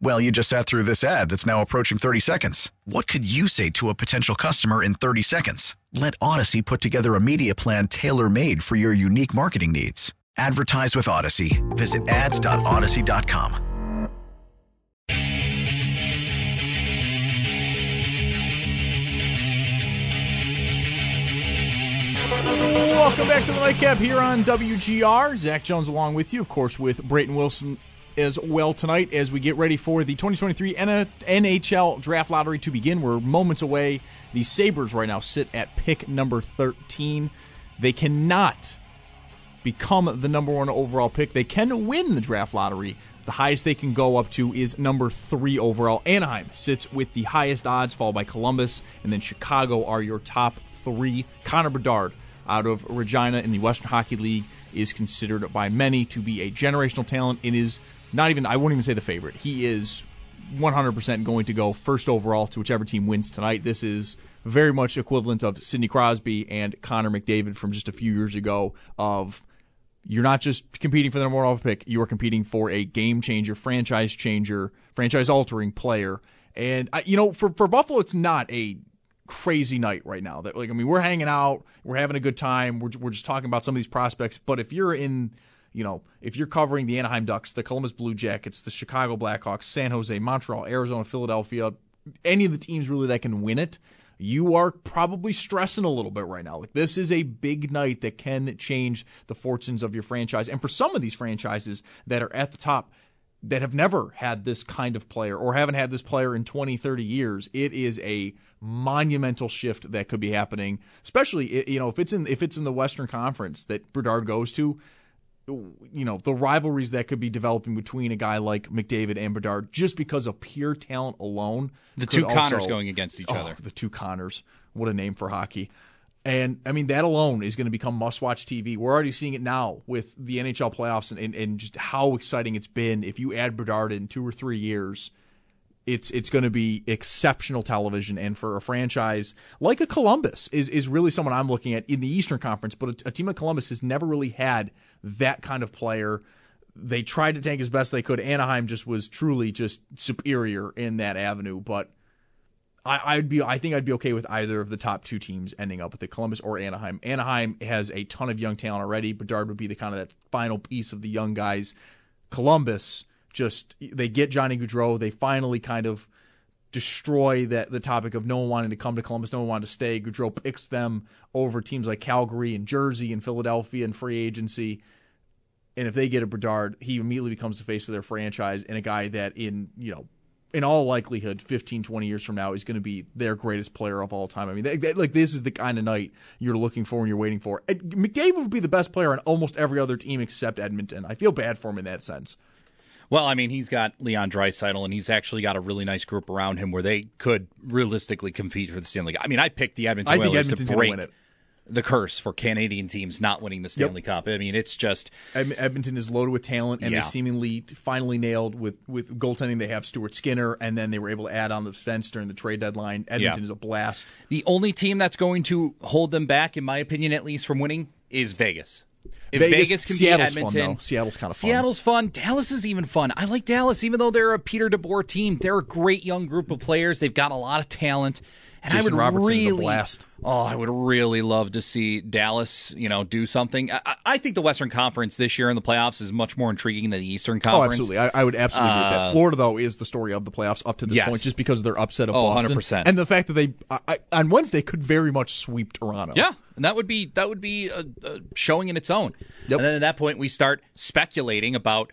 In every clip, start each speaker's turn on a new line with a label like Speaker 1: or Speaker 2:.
Speaker 1: Well, you just sat through this ad that's now approaching 30 seconds. What could you say to a potential customer in 30 seconds? Let Audacy put together a media plan tailor made for your unique marketing needs. Advertise with Audacy. Visit ads.audacy.com.
Speaker 2: Welcome back to the Nightcap here on WGR. Zach Jones along with you, of course, with Brayton Wilson as well tonight as we get ready for the 2023 NHL Draft Lottery to begin. We're moments away. The Sabres right now sit at pick number 13. They cannot become the number one overall pick. They can win the draft lottery. The highest they can go up to is number three overall. Anaheim sits with the highest odds, followed by Columbus, and then Chicago are your top three. Connor Bedard out of Regina in the Western Hockey League is considered by many to be a generational talent. It is not even, I won't even say the favorite. He is 100% going to go first overall to whichever team wins tonight. This is very much equivalent of Sidney Crosby and Connor McDavid from just a few years ago of you're not just competing for the number one pick, you are competing for a game changer, franchise changer, franchise altering player. And uh, you know, for for Buffalo, it's not a crazy night right now. That like I mean, we're hanging out, we're having a good time, we're we're just talking about some of these prospects. But if you're in you know, if you're covering the Anaheim Ducks, the Columbus Blue Jackets, the Chicago Blackhawks, San Jose, Montreal, Arizona, Philadelphia, any of the teams really that can win it, you are probably stressing a little bit right now. Like this is a big night that can change the fortunes of your franchise. And for some of these franchises that are at the top that have never had this kind of player or haven't had this player in 20, 30 years, it is a monumental shift that could be happening. Especially you know if it's in if it's in the Western Conference that Bedard goes to, you know the rivalries that could be developing between a guy like McDavid and Bedard just because of pure talent alone.
Speaker 3: The two also, Connors going against each
Speaker 2: oh,
Speaker 3: other.
Speaker 2: The two Connors. What a name for hockey. And I mean that alone is going to become must-watch TV. We're already seeing it now with the NHL playoffs and, and, and just how exciting it's been. If you add Bedard in two or three years, it's it's going to be exceptional television. And for a franchise like a Columbus is is really someone I'm looking at in the Eastern Conference. But a, a team like Columbus has never really had that kind of player. They tried to tank as best they could. Anaheim just was truly just superior in that avenue. But I, would be I think I'd be okay with either of the top two teams ending up with the Columbus or Anaheim. Anaheim has a ton of young talent already. Bedard would be the kind of that final piece of the young guys. Columbus just they get Johnny Gaudreau. They finally kind of destroy that the topic of no one wanting to come to Columbus, no one wanted to stay. Gaudreau picks them over teams like Calgary and Jersey and Philadelphia and free agency. And if they get a Bedard, he immediately becomes the face of their franchise and a guy that in, you know, in all likelihood 15 20 years from now is going to be their greatest player of all time. I mean, they, they, like this is the kind of night you're looking for and you're waiting for. and McDavid would be the best player on almost every other team except Edmonton. I feel bad for him in that sense.
Speaker 3: Well, I mean, he's got Leon Draisaitl, and he's actually got a really nice group around him where they could realistically compete for the Stanley Cup. I mean, I picked the Edmonton I Oilers to break the curse for Canadian teams not winning the Stanley yep. Cup. I mean, it's just
Speaker 2: Edmonton is loaded with talent, and yeah. they seemingly finally nailed with with goaltending. They have Stuart Skinner, and then they were able to add on the defense during the trade deadline. Edmonton yeah. is a blast.
Speaker 3: The only team that's going to hold them back, in my opinion, at least from winning, is Vegas. If
Speaker 2: Vegas,
Speaker 3: Vegas can
Speaker 2: Seattle's
Speaker 3: beat Edmonton,
Speaker 2: fun, Seattle's kind of fun.
Speaker 3: Seattle's fun. Dallas is even fun. I like Dallas, even though they're a Peter DeBoer team. They're a great young group of players. They've got a lot of talent.
Speaker 2: And Jason I would Robertson's really, a blast.
Speaker 3: Oh, I would really love to see Dallas, you know, do something. I, I, think the Western Conference this year in the playoffs is much more intriguing than the Eastern oh, Conference.
Speaker 2: Oh, absolutely. I, I would absolutely uh, agree with that. Uh, Florida, though, is the story of the playoffs up to this yes. point, just because of their upset of
Speaker 3: oh,
Speaker 2: Boston
Speaker 3: 100%.
Speaker 2: and the fact that they I, on Wednesday could very much sweep Toronto.
Speaker 3: Yeah, and that would be that would be a, a showing in its own. Yep. And then at that point, we start speculating about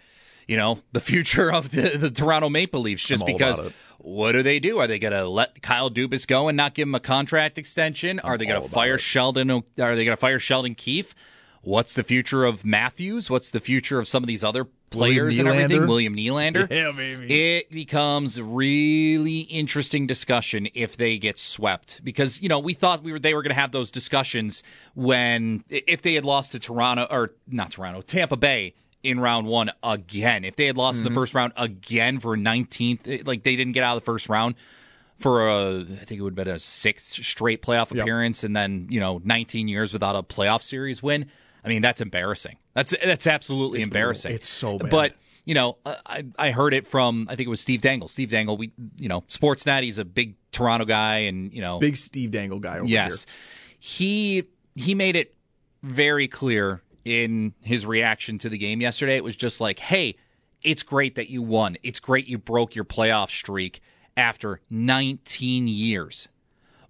Speaker 3: you know the future of the, the Toronto Maple Leafs, just because what do they do? Are they going to let Kyle Dubas go and not give him a contract extension? Are they going to fire it. Sheldon? Are they going to fire Sheldon Keefe? What's the future of Matthews? What's the future of some of these other players and everything? William Nylander.
Speaker 2: Yeah, baby.
Speaker 3: It becomes a really interesting discussion if they get swept because you know we thought we were they were going to have those discussions when if they had lost to Toronto or not Toronto Tampa Bay in round one again. If they had lost mm-hmm. in the mm-hmm. first round again for 19th, eh, like they didn't get out of the first round for a, I think it would have been a sixth straight playoff appearance, and then you know 19 years without a playoff series win. I mean, that's embarrassing. That's that's absolutely
Speaker 2: it's
Speaker 3: embarrassing.
Speaker 2: Brutal. It's so bad.
Speaker 3: But you know, I I heard it from I think it was Steve Dangle. Steve Dangle, we you know, Sportsnet. He's a big Toronto guy, and you know,
Speaker 2: big Steve Dangle guy.
Speaker 3: yes,
Speaker 2: here.
Speaker 3: he he made it very clear in his reaction to the game yesterday. It was just like, hey, it's great that you won. It's great you broke your playoff streak after 19 years.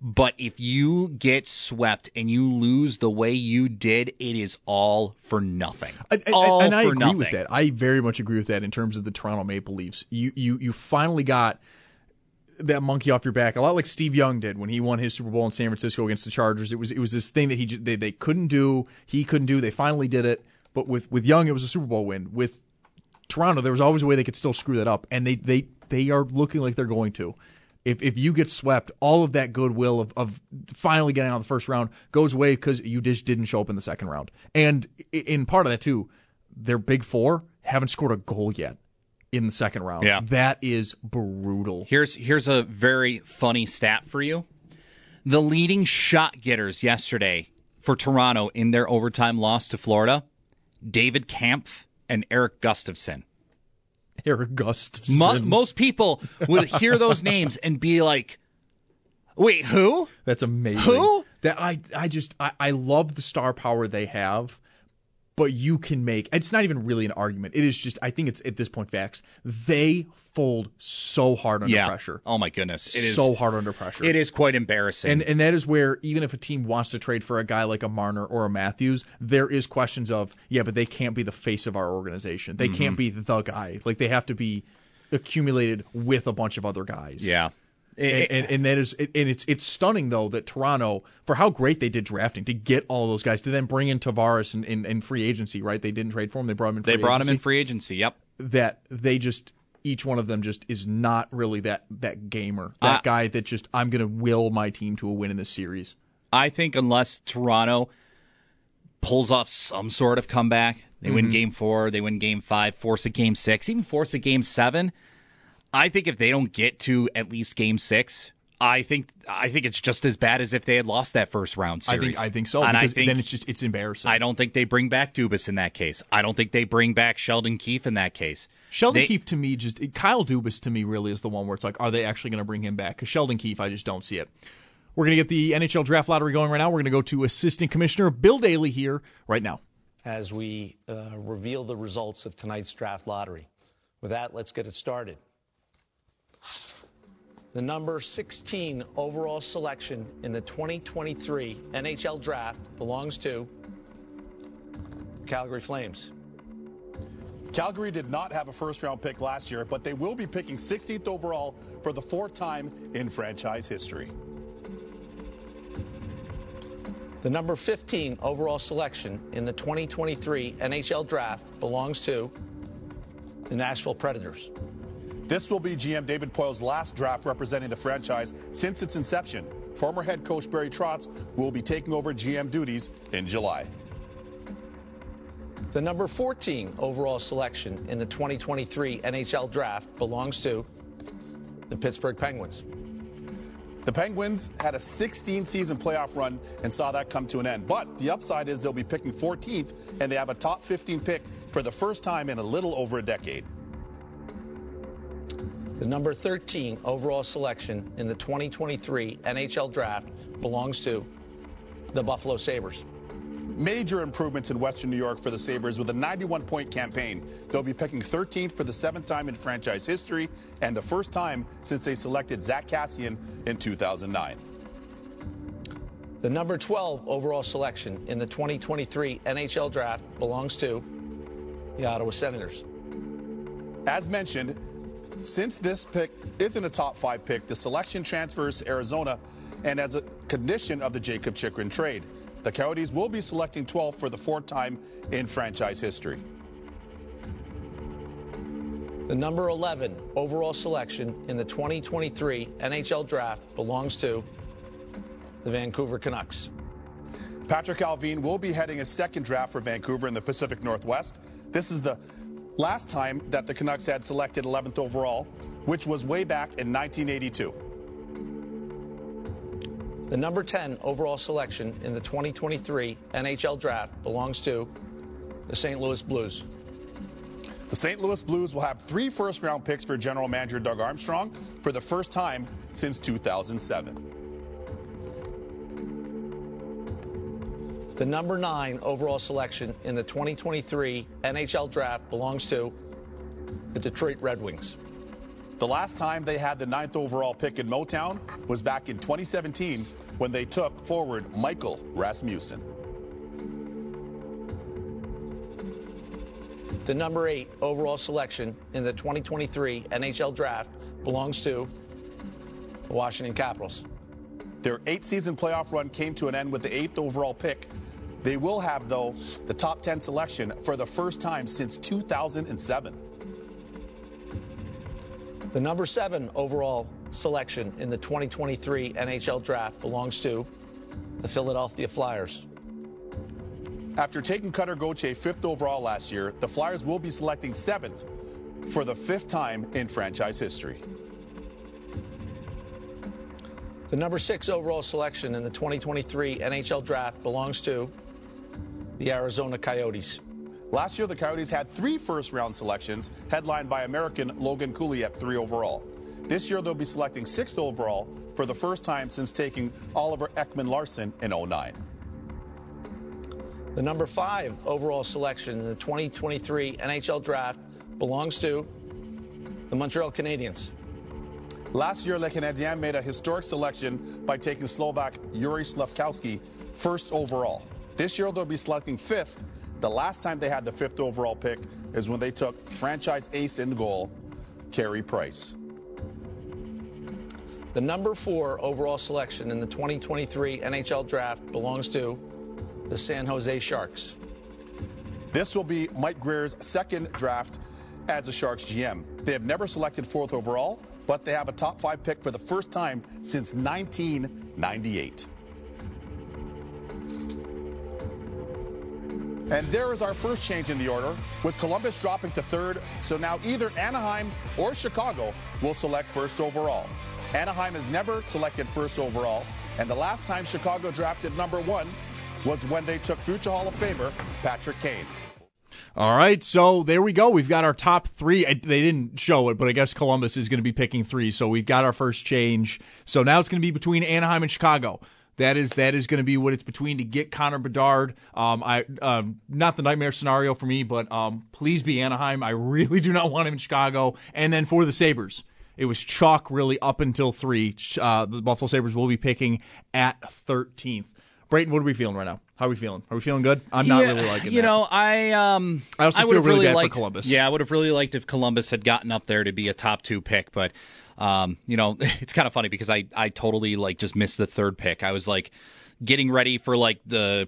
Speaker 3: But if you get swept and you lose the way you did, it is all for nothing. all
Speaker 2: and I
Speaker 3: agree
Speaker 2: nothing. with that. I very much agree with that in terms of the Toronto Maple Leafs. You you you finally got that monkey off your back, a lot like Steve Young did when he won his Super Bowl in San Francisco against the Chargers. It was it was this thing that he they, they couldn't do, he couldn't do. They finally did it, but with with Young, it was a Super Bowl win. With Toronto, there was always a way they could still screw that up, and they they they are looking like they're going to. If if you get swept, all of that goodwill of, of finally getting out of the first round goes away because you just didn't show up in the second round. And in part of that too, their big four haven't scored a goal yet in the second round.
Speaker 3: Yeah.
Speaker 2: That is brutal.
Speaker 3: Here's here's a very funny stat for you. The leading shot getters yesterday for Toronto in their overtime loss to Florida, David Kampf and Erik Gustafsson.
Speaker 2: Erik Gustafsson. Mo-
Speaker 3: most people would hear those names and be like, "Wait, who?"
Speaker 2: That's amazing.
Speaker 3: Who?
Speaker 2: That I I just I, I love the star power they have but you can make it's not even really an argument. It is just I think it's at this point facts. They fold so hard under
Speaker 3: yeah.
Speaker 2: pressure.
Speaker 3: Oh my goodness.
Speaker 2: It is so hard under pressure.
Speaker 3: It is quite embarrassing.
Speaker 2: And and that is where even if a team wants to trade for a guy like a Marner or a Matthews, there is questions of, yeah, but they can't be the face of our organization. They mm-hmm. can't be the guy. Like they have to be accumulated with a bunch of other guys.
Speaker 3: Yeah.
Speaker 2: And, and, and, that is and it's it's stunning though that Toronto for how great they did drafting to get all those guys to then bring in Tavares in, in, in free agency right? They didn't trade for him. They brought him in
Speaker 3: they brought
Speaker 2: agency.
Speaker 3: him in free agency yep.
Speaker 2: That they just each one of them just is not really that that gamer. That uh, guy that just I'm gonna will my team to a win in this series.
Speaker 3: I think unless Toronto pulls off some sort of comeback they mm-hmm. win game four they win game five force a game six even force a game seven I think if they don't get to at least game six, I think I think it's just as bad as if they had lost that first round series.
Speaker 2: I think I think so. And because I think, then it's just it's embarrassing.
Speaker 3: I don't think they bring back Dubas in that case. I don't think they bring back Sheldon Keefe in that case.
Speaker 2: Sheldon they, Keefe to me just Kyle Dubas to me really is the one where it's like, are they actually going to bring him back? Because Sheldon Keefe, I just don't see it. We're going to get the NHL draft lottery going right now. We're going to go to Assistant Commissioner Bill Daly here right now.
Speaker 4: As we uh, reveal the results of tonight's draft lottery. With that, let's get it started. The number 16 overall selection in the 2023 NHL draft belongs to Calgary Flames.
Speaker 5: Calgary did not have a first round pick last year, but they will be picking 16th overall for the fourth time in franchise history.
Speaker 4: The number 15 overall selection in the 2023 NHL draft belongs to the Nashville Predators.
Speaker 5: This will be GM David Poile's last draft representing the franchise since its inception. Former head coach Barry Trotz will be taking over GM duties in July.
Speaker 4: The number 14 overall selection in the 2023 NHL draft belongs to the Pittsburgh Penguins.
Speaker 5: The Penguins had a 16 season playoff run and saw that come to an end. But the upside is they'll be picking 14th and they have a top 15 pick for the first time in a little over a decade.
Speaker 4: The number 13 overall selection in the 2023 NHL Draft belongs to the Buffalo Sabres.
Speaker 5: Major improvements in Western New York for the Sabres with a 91 point campaign. They'll be picking 13th for the seventh time in franchise history and the first time since they selected Zack Kassian in 2009.
Speaker 4: The number 12 overall selection in the 2023 NHL Draft belongs to the Ottawa Senators.
Speaker 5: As mentioned, since this pick isn't a top five pick, the selection transfers to Arizona, and as a condition of the Jakob Chychrun trade, the Coyotes will be selecting 12 for the fourth time in franchise history.
Speaker 4: The number 11 overall selection in the 2023 NHL Draft belongs to the Vancouver Canucks.
Speaker 5: Patrik Allvin will be heading a second draft for Vancouver in the Pacific Northwest. This is the last time that the Canucks had selected 11th overall, which was way back in 1982.
Speaker 4: The number 10 overall selection in the 2023 NHL Draft belongs to the St. Louis Blues.
Speaker 5: The St. Louis Blues will have three first round picks for general manager Doug Armstrong for the first time since 2007.
Speaker 4: The number nine overall selection in the 2023 NHL Draft belongs to the Detroit Red Wings.
Speaker 5: The last time they had the ninth overall pick in Motown was back in 2017 when they took forward Michael Rasmussen.
Speaker 4: The number eight overall selection in the 2023 NHL Draft belongs to the Washington Capitals.
Speaker 5: Their eight season playoff run came to an end with the eighth overall pick they will have, though, the top 10 selection for the first time since 2007.
Speaker 4: The number seven overall selection in the 2023 NHL draft belongs to the Philadelphia Flyers.
Speaker 5: After taking Cutter Gauthier fifth overall last year, the Flyers will be selecting seventh for the fifth time in franchise history.
Speaker 4: The number six overall selection in the 2023 NHL draft belongs to the Arizona Coyotes.
Speaker 5: Last year, the Coyotes had three first round selections, headlined by American Logan Cooley at three overall. This year, they'll be selecting sixth overall for the first time since taking Oliver Ekman-Larsson in 09.
Speaker 4: The number five overall selection in the 2023 NHL draft belongs to the Montreal Canadiens.
Speaker 5: Last year, Le Canadiens made a historic selection by taking Slovak Juraj Slafkovsky first overall. This year, they'll be selecting fifth. The last time they had the fifth overall pick is when they took franchise ace in goal, Carey Price.
Speaker 4: The number four overall selection in the 2023 NHL draft belongs to the San Jose Sharks.
Speaker 5: This will be Mike Grier's second draft as a Sharks GM. They have never selected fourth overall, but they have a top five pick for the first time since 1998. And there is our first change in the order, with Columbus dropping to third. So now either Anaheim or Chicago will select first overall. Anaheim has never selected first overall, and the last time Chicago drafted number one was when they took future Hall of Famer Patrick Kane.
Speaker 2: All right, so there we go. We've got our top three. They didn't show it, but I guess Columbus is going to be picking three. So we've got our first change. So now it's going to be between Anaheim and Chicago. That is that is going to be what it's between to get Connor Bedard. Um, I um, not the nightmare scenario for me, but um, please be Anaheim. I really do not want him in Chicago. And then for the Sabres, it was chalk really up until three. Uh, the Buffalo Sabres will be picking at 13th. Brayton, what are we feeling right now? How are we feeling? Are we feeling good? I'm not
Speaker 3: yeah,
Speaker 2: really liking.
Speaker 3: You
Speaker 2: that.
Speaker 3: know, I um,
Speaker 2: I also
Speaker 3: I
Speaker 2: feel really,
Speaker 3: really
Speaker 2: bad
Speaker 3: liked,
Speaker 2: for Columbus.
Speaker 3: Yeah, I would have really liked if Columbus had gotten up there to be a top two pick, but um, you know, it's kind of funny because I I totally like just missed the third pick. I was like getting ready for like the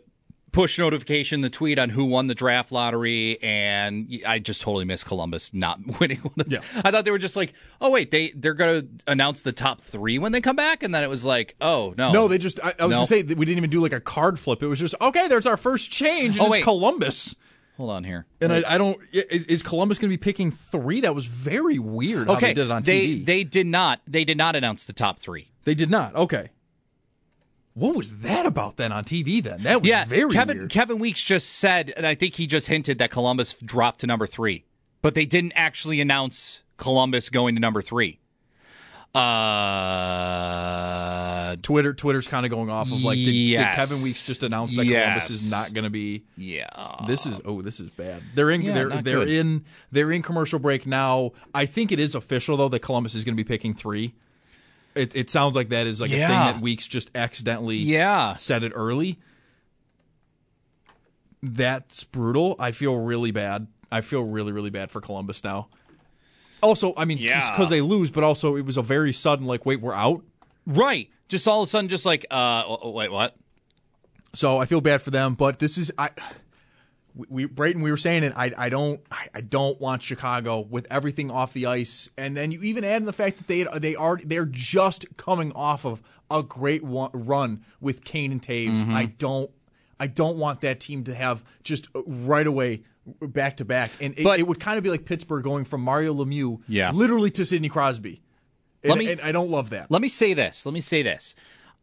Speaker 3: push notification, the tweet on who won the draft lottery, and I just totally missed Columbus not winning.
Speaker 2: Yeah.
Speaker 3: I thought they were just like, oh wait, they they're gonna announce the top three when they come back, and then it was like, oh no,
Speaker 2: no, they just. I, I was
Speaker 3: No.
Speaker 2: gonna say that we didn't even do like a card flip. It was just okay. There's our first change, and
Speaker 3: Oh,
Speaker 2: it's
Speaker 3: wait.
Speaker 2: Columbus.
Speaker 3: Hold on here.
Speaker 2: And I, I don't. Is, is Columbus going to be picking three? That was very weird. How
Speaker 3: okay,
Speaker 2: they did it on
Speaker 3: they
Speaker 2: TV.
Speaker 3: they did not they did not announce the top three.
Speaker 2: They did not. Okay. What was that about then on TV? Then that was
Speaker 3: Yeah,
Speaker 2: very
Speaker 3: Kevin
Speaker 2: weird.
Speaker 3: Kevin Weeks just said, and I think he just hinted that Columbus dropped to number three, but they didn't actually announce Columbus going to number three. Uh,
Speaker 2: Twitter Twitter's kind of going off of like did, yes. did Kevin Weeks just announce that yes. Columbus is not going to be
Speaker 3: Yeah.
Speaker 2: This is oh this is bad. They're in yeah, they're they're good. in they're in commercial break now. I think it is official though that Columbus is going to be picking 3. It it sounds like that is like yeah. a thing that Weeks just accidentally
Speaker 3: yeah.
Speaker 2: said it early. That's brutal. I feel really bad. I feel really really bad for Columbus now also, I mean, yeah. because they lose, but also it was a very sudden, like, wait, we're out.
Speaker 3: Right. Just all of a sudden, just like, uh, wait, what?
Speaker 2: So I feel bad for them, but this is I. We, Brayton, we were saying it. I, I don't, I don't want Chicago with everything off the ice, and then you even add in the fact that they, they are, they're just coming off of a great run with Kane and Toews. Mm-hmm. I don't, I don't want that team to have just right away back to back, and it, but, it, would kind of be like Pittsburgh going from Mario Lemieux,
Speaker 3: yeah.
Speaker 2: literally to Sidney Crosby. And, me, and I don't love that.
Speaker 3: Let me say this. Let me say this.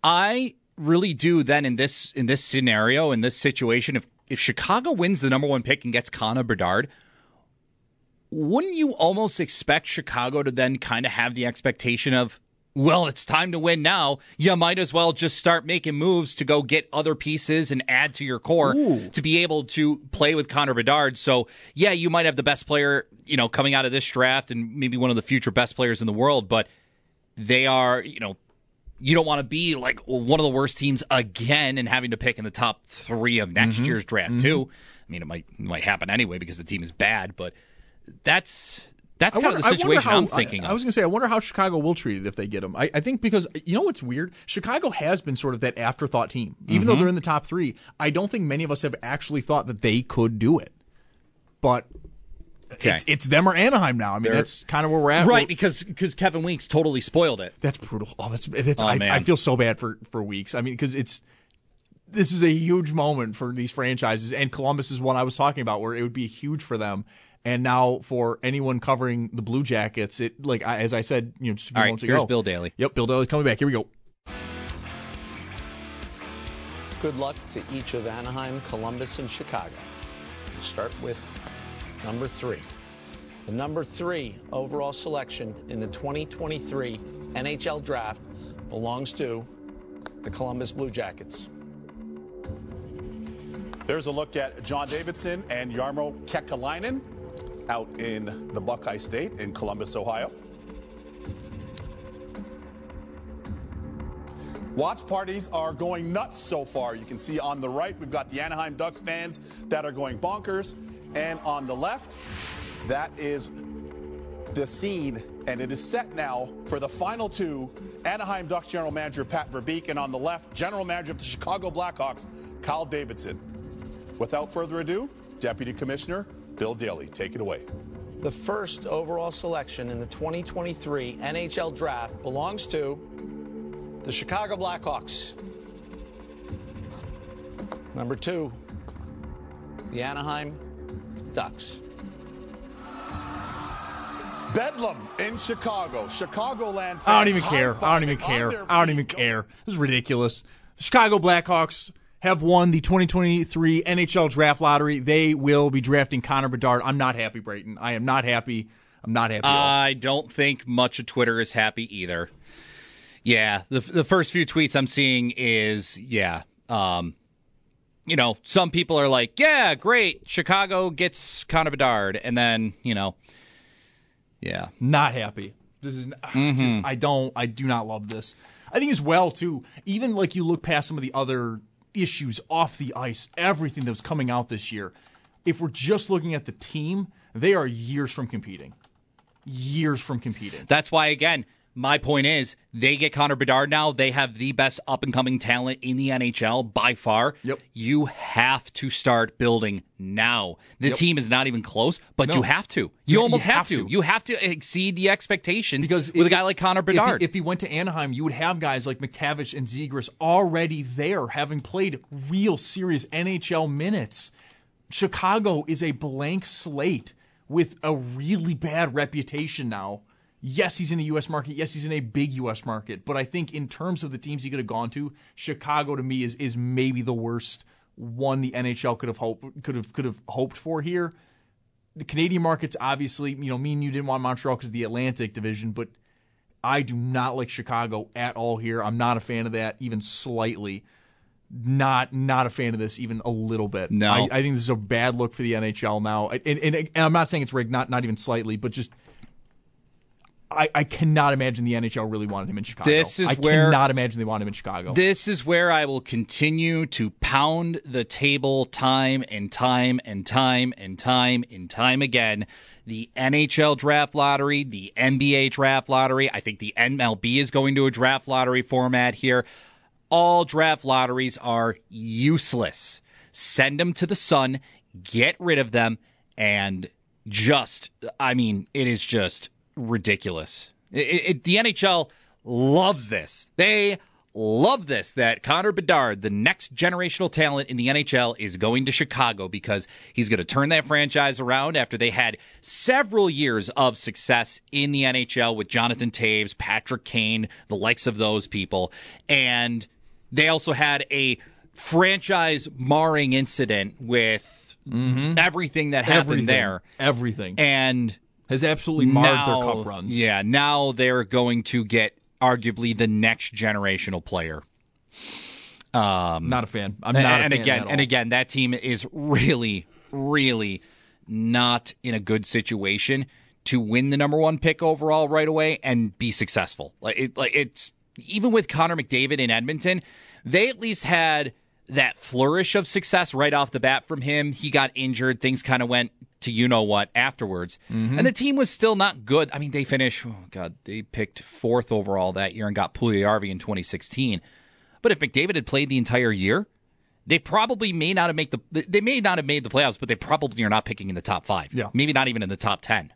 Speaker 3: I really do. Then in this in this scenario in this situation, if if Chicago wins the number one pick and gets Connor Bedard, wouldn't you almost expect Chicago to then kind of have the expectation of well, it's time to win now. You might as well just start making moves to go get other pieces and add to your core Ooh. to be able to play with Connor Bedard. So, yeah, you might have the best player, you know, coming out of this draft and maybe one of the future best players in the world, but they are, you know, you don't want to be like one of the worst teams again and having to pick in the top three of next mm-hmm. year's draft mm-hmm. too. I mean, it might it might happen anyway because the team is bad, but that's that's kind wonder, of the situation
Speaker 2: how,
Speaker 3: I'm thinking.
Speaker 2: I, I was going to say, I wonder how Chicago will treat it if they get him. I, I, think because you know what's weird, Chicago has been sort of that afterthought team, even mm-hmm. though they're in the top three. I don't think many of us have actually thought that they could do it, but. Okay. It's, it's them or Anaheim now. I mean, they're, that's kind of where we're at.
Speaker 3: Right, we're, because because Kevin Weeks totally spoiled it.
Speaker 2: That's brutal. Oh, that's that's. Oh, I, I feel so bad for for Weeks. I mean, because it's this is a huge moment for these franchises, and Columbus is one I was talking about where it would be huge for them. And now for anyone covering the Blue Jackets, it like as I said, you know, just a few
Speaker 3: All
Speaker 2: right, moments
Speaker 3: here's
Speaker 2: ago.
Speaker 3: Bill Daly.
Speaker 2: Yep, Bill Daly coming back. Here we go.
Speaker 4: Good luck to each of Anaheim, Columbus, and Chicago. We'll start with number three. The number three overall selection in the 2023 NHL Draft belongs to the Columbus Blue Jackets.
Speaker 5: There's a look at John Davidson and Jarmo Kekalainen out in the Buckeye State in Columbus, Ohio. Watch parties are going nuts so far. You can see on the right, we've got the Anaheim Ducks fans that are going bonkers. And on the left, that is the scene, and it is set now for the final two. Anaheim Ducks general manager Pat Verbeek, and on the left, general manager of the Chicago Blackhawks, Kyle Davidson. Without further ado, Deputy Commissioner Bill Daly, take it away.
Speaker 4: The first overall selection in the 2023 NHL Draft belongs to the Chicago Blackhawks. Number two, the Anaheim Ducks.
Speaker 5: Bedlam in Chicago. Chicagoland.
Speaker 2: I don't even care. I don't even care. I don't even care. This is ridiculous. The Chicago Blackhawks have won the 2023 NHL Draft Lottery. They will be drafting Connor Bedard. I'm not happy, Brayton. I am not happy. I'm not happy.
Speaker 3: I don't think much of Twitter is happy either. Yeah, the the first few tweets I'm seeing is yeah, um, you know, some people are like, yeah, great, Chicago gets Connor Bedard, and then you know, yeah,
Speaker 2: not happy. This is mm-hmm. just I don't I do not love this. I think as well too. Even like you look past some of the other issues off the ice, everything that was coming out this year. If we're just looking at the team, they are years from competing. Years from competing.
Speaker 3: That's why, again, my point is they get Connor Bedard now. They have the best up and coming talent in the NHL by far.
Speaker 2: Yep.
Speaker 3: You have to start building now. The yep. team is not even close, but no. you have to. You yeah, almost you have, have to. to. You have to exceed the expectations because with if, a guy like Connor Bedard.
Speaker 2: If he, if he, went to Anaheim, you would have guys like McTavish and Zegras already there, having played real serious NHL minutes. Chicago is a blank slate with a really bad reputation now yes, he's in the U.S. market. Yes, he's in a big U.S. market. But I think in terms of the teams he could have gone to, Chicago to me is is maybe the worst one the NHL could have hoped could have could have hoped for here. The Canadian markets, obviously, you know, me and you didn't want Montreal because of the Atlantic division, but I do not like Chicago at all here. I'm not a fan of that, even slightly. Not not a fan of this even a little bit.
Speaker 3: No,
Speaker 2: I, I think this is a bad look for the NHL now. And, and, and I'm not saying it's rigged, not not even slightly, but just I, I cannot imagine the NHL really wanted him in Chicago.
Speaker 3: This is
Speaker 2: I
Speaker 3: where,
Speaker 2: cannot imagine they want him in Chicago.
Speaker 3: This is where I will continue to pound the table time and time and time and time and time again. The NHL draft lottery, the NBA draft lottery. I think the MLB is going to a draft lottery format here. All draft lotteries are useless. Send them to the sun, get rid of them, and just, I mean, it is just ridiculous. It, it, the NHL loves this. They love this that Connor Bedard, the next generational talent in the NHL, is going to Chicago because he's going to turn that franchise around after they had several years of success in the NHL with Jonathan Toews, Patrick Kane, the likes of those people. And they also had a franchise marring incident with mm-hmm. everything that happened
Speaker 2: everything,
Speaker 3: there.
Speaker 2: Everything.
Speaker 3: And
Speaker 2: has absolutely marred now, their cup runs.
Speaker 3: Yeah, now they're going to get arguably the next generational player.
Speaker 2: Um, not a fan. I'm not.
Speaker 3: And,
Speaker 2: again,
Speaker 3: and again, that team is really, really not in a good situation to win the number one pick overall right away and be successful. Like, it, like it's even with Connor McDavid in Edmonton, they at least had that flourish of success right off the bat from him. He got injured, things kind of went to you know what afterwards. Mm-hmm. And the team was still not good. I mean, they finished, oh God, they picked fourth overall that year and got Puljujarvi in 2016. But if McDavid had played the entire year, they probably may not have made the they may not have made the playoffs, but they probably are not picking in the top five.
Speaker 2: Yeah.
Speaker 3: Maybe not even in the top ten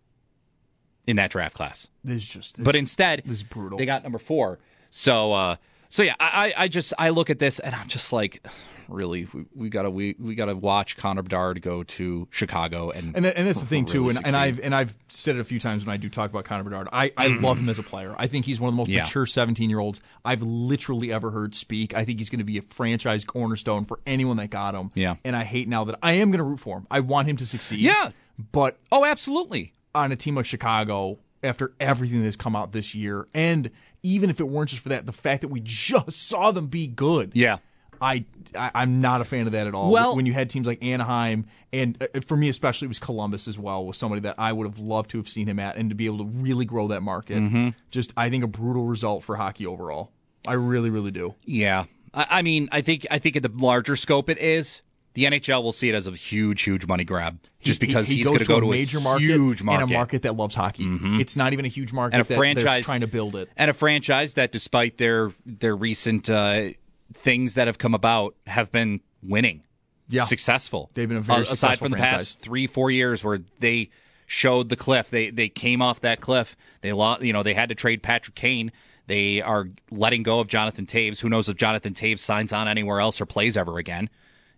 Speaker 3: in that draft class.
Speaker 2: This is just this,
Speaker 3: But instead
Speaker 2: this is brutal.
Speaker 3: They got number four. So uh so yeah, I, I just I look at this and I'm just like, really, we, we gotta we, we gotta watch Connor Bedard go to Chicago and
Speaker 2: and, and that's the thing really too. And, and, I've and I've said it a few times when I do talk about Connor Bedard. I, I mm-hmm. love him as a player. I think he's one of the most yeah. mature 17 year olds I've literally ever heard speak. I think he's going to be a franchise cornerstone for anyone that got him.
Speaker 3: Yeah.
Speaker 2: And I hate now that I am going to root for him. I want him to succeed.
Speaker 3: Yeah.
Speaker 2: But
Speaker 3: oh, absolutely.
Speaker 2: On a team like Chicago, after everything that's come out this year, and even if it weren't just for that, the fact that we just saw them be good.
Speaker 3: Yeah.
Speaker 2: I, I am not a fan of that at all.
Speaker 3: Well,
Speaker 2: when you had teams like Anaheim and uh, for me especially it was Columbus as well was somebody that I would have loved to have seen him at and to be able to really grow that market.
Speaker 3: Mm-hmm.
Speaker 2: Just I think a brutal result for hockey overall. I really really do.
Speaker 3: Yeah. I, I mean, I think I think at the larger scope it is the NHL will see it as a huge, huge money grab just he, because
Speaker 2: he,
Speaker 3: he he's going
Speaker 2: to
Speaker 3: go
Speaker 2: to
Speaker 3: a
Speaker 2: major market,
Speaker 3: huge market
Speaker 2: and a market that loves hockey.
Speaker 3: Mm-hmm.
Speaker 2: It's not even a huge market and a franchise trying to build it,
Speaker 3: and a franchise that, despite their their recent uh, things that have come about, have been winning,
Speaker 2: yeah,
Speaker 3: successful.
Speaker 2: They've been a very uh,
Speaker 3: aside from
Speaker 2: franchise.
Speaker 3: the past three, four years where they showed the cliff. They they came off that cliff. They lost. You know, they had to trade Patrick Kane. They are letting go of Jonathan Toews. Who knows if Jonathan Toews signs on anywhere else or plays ever again?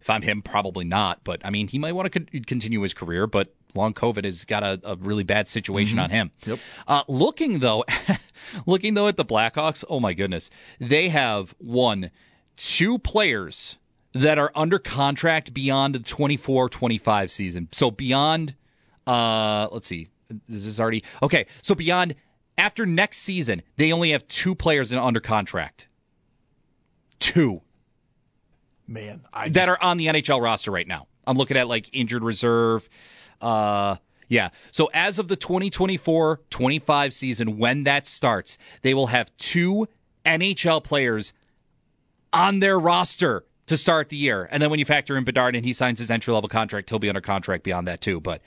Speaker 3: If I'm him, probably not. But I mean, he might want to co- continue his career. But long COVID has got a, a really bad situation
Speaker 2: mm-hmm.
Speaker 3: on him.
Speaker 2: Yep.
Speaker 3: Uh, looking though, looking though at the Blackhawks, oh my goodness, they have one, two players that are under contract beyond the 24-25 season. So beyond, uh, let's see, this is already okay. So beyond after next season, they only have two players in under contract. Two
Speaker 2: man, I
Speaker 3: that are on the NHL roster right now. I'm looking at like injured reserve. Uh, yeah. So as of the 2024-25 season, when that starts, they will have two NHL players on their roster to start the year. And then when you factor in Bedard and he signs his entry level contract, he'll be under contract beyond that too. But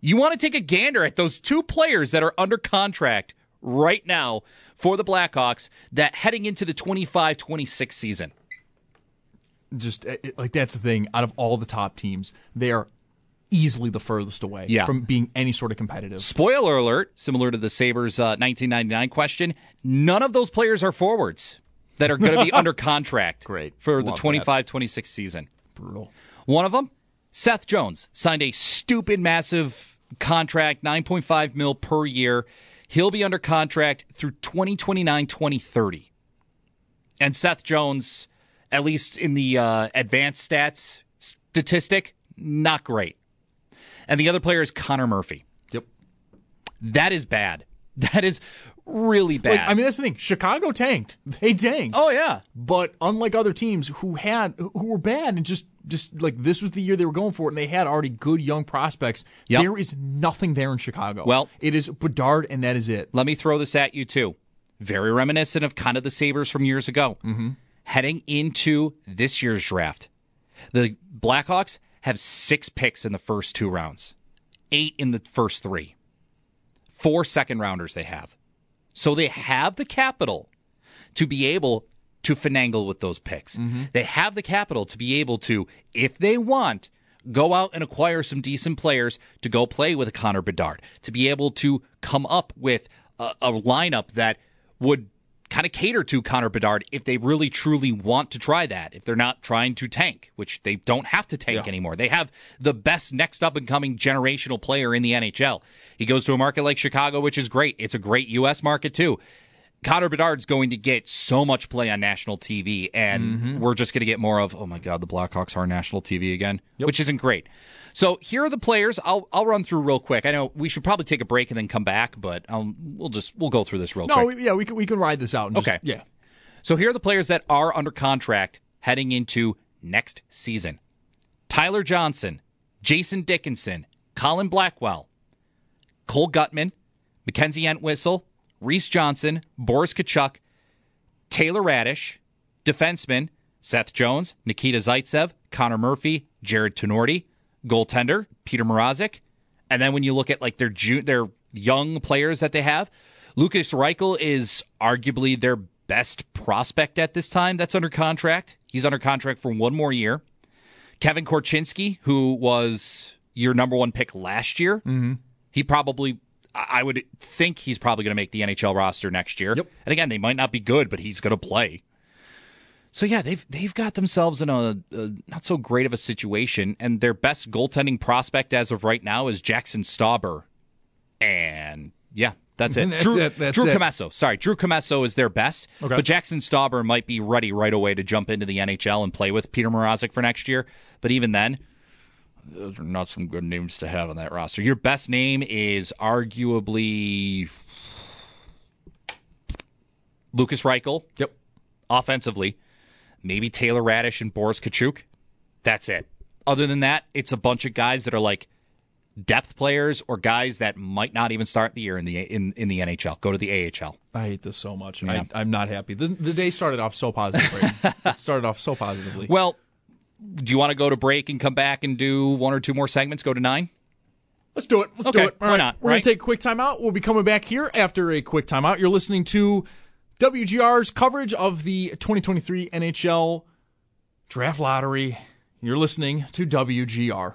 Speaker 3: you want to take a gander at those two players that are under contract right now for the Blackhawks that heading into the 25-26 season
Speaker 2: just like that's the thing. Out of all the top teams, they are easily the furthest away
Speaker 3: yeah.
Speaker 2: from being any sort of competitive.
Speaker 3: Spoiler alert: similar to the Sabres uh, 1999 question, none of those players are forwards that are going to be under contract.
Speaker 2: Great
Speaker 3: for Love the 25-26 season.
Speaker 2: Brutal.
Speaker 3: One of them, Seth Jones, signed a stupid, massive contract, 9.5 mil per year. He'll be under contract through 2029, 2030. And Seth Jones at least in the uh, advanced stats statistic, not great. And the other player is Connor Murphy.
Speaker 2: Yep.
Speaker 3: That is bad. That is really bad.
Speaker 2: Like, I mean, that's the thing. Chicago tanked. They tanked.
Speaker 3: Oh yeah.
Speaker 2: But unlike other teams who had who were bad and just just like this was the year they were going for it, and they had already good young prospects. Yep. There is nothing there in Chicago.
Speaker 3: Well,
Speaker 2: it is Bedard, and that is it.
Speaker 3: Let me throw this at you too. Very reminiscent of kind of the Sabres from years ago.
Speaker 2: Mm-hmm.
Speaker 3: Heading into this year's draft, the Blackhawks have six picks in the first two rounds, eight in the first three, four second rounders they have. So they have the capital to be able to finagle with those picks.
Speaker 2: Mm-hmm.
Speaker 3: They have the capital to be able to, if they want, go out and acquire some decent players to go play with a Connor Bedard, to be able to come up with a, a lineup that would kind of cater to Connor Bedard if they really truly want to try that. If they're not trying to tank, which they don't have to tank yeah. anymore. They have the best next up and coming generational player in the NHL. He goes to a market like Chicago, which is great. It's a great U.S. market too. Connor Bedard's going to get so much play on national TV, and mm-hmm. we're just going to get more of, oh my God, the Blackhawks are national TV again, yep. which isn't great. So here are the players. I'll I'll run through real quick. I know we should probably take a break and then come back, but um, we'll just we'll go through this real
Speaker 2: no,
Speaker 3: quick.
Speaker 2: No, yeah, we can we can ride this out. Just,
Speaker 3: okay,
Speaker 2: yeah.
Speaker 3: So here are the players that are under contract heading into next season: Tyler Johnson, Jason Dickinson, Colin Blackwell, Cole Guttman, Mackenzie Entwistle, Reese Johnson, Boris Katchouk, Taylor Raddysh, defenseman Seth Jones, Nikita Zaitsev, Connor Murphy, Jarred Tinordi, goaltender Peter Mrazek, and then when you look at like their ju- their young players that they have, Lukas Reichel is arguably their best prospect at this time. That's under contract. He's under contract for one more year. Kevin Korchinski, who was your number one pick last year,
Speaker 2: mm-hmm.
Speaker 3: he probably I would think he's probably going to make the NHL roster next year.
Speaker 2: Yep.
Speaker 3: And again, they might not be good, but he's going to play. So yeah, they've they've got themselves in a, a, not so great of a situation, and their best goaltending prospect as of right now is Jackson Stauber, and yeah, that's it.
Speaker 2: that's
Speaker 3: Drew,
Speaker 2: it. That's
Speaker 3: Drew
Speaker 2: it.
Speaker 3: Commesso. Sorry, Drew Commesso is their best,
Speaker 2: okay.
Speaker 3: but Jackson Stauber might be ready right away to jump into the NHL and play with Peter Mrazek for next year. But even then, those are not some good names to have on that roster. Your best name is arguably Lukas Reichel.
Speaker 2: Yep.
Speaker 3: Offensively, maybe Taylor Raddysh and Boris Katchouk. That's it. Other than that, it's a bunch of guys that are like depth players or guys that might not even start the year in the in, in the NHL. Go to the AHL.
Speaker 2: I hate this so much. Yeah. I, am not happy. The, the, day started off so positively. it started off so positively.
Speaker 3: Well, do you want to go to break and come back and do one or two more segments? Go to nine.
Speaker 2: Let's do it. Let's
Speaker 3: okay.
Speaker 2: do it.
Speaker 3: All Why right. not?
Speaker 2: We're
Speaker 3: right?
Speaker 2: gonna take a quick timeout. We'll be coming back here after a quick timeout. You're listening to WGR's coverage of the 2023 NHL Draft Lottery. You're listening to WGR.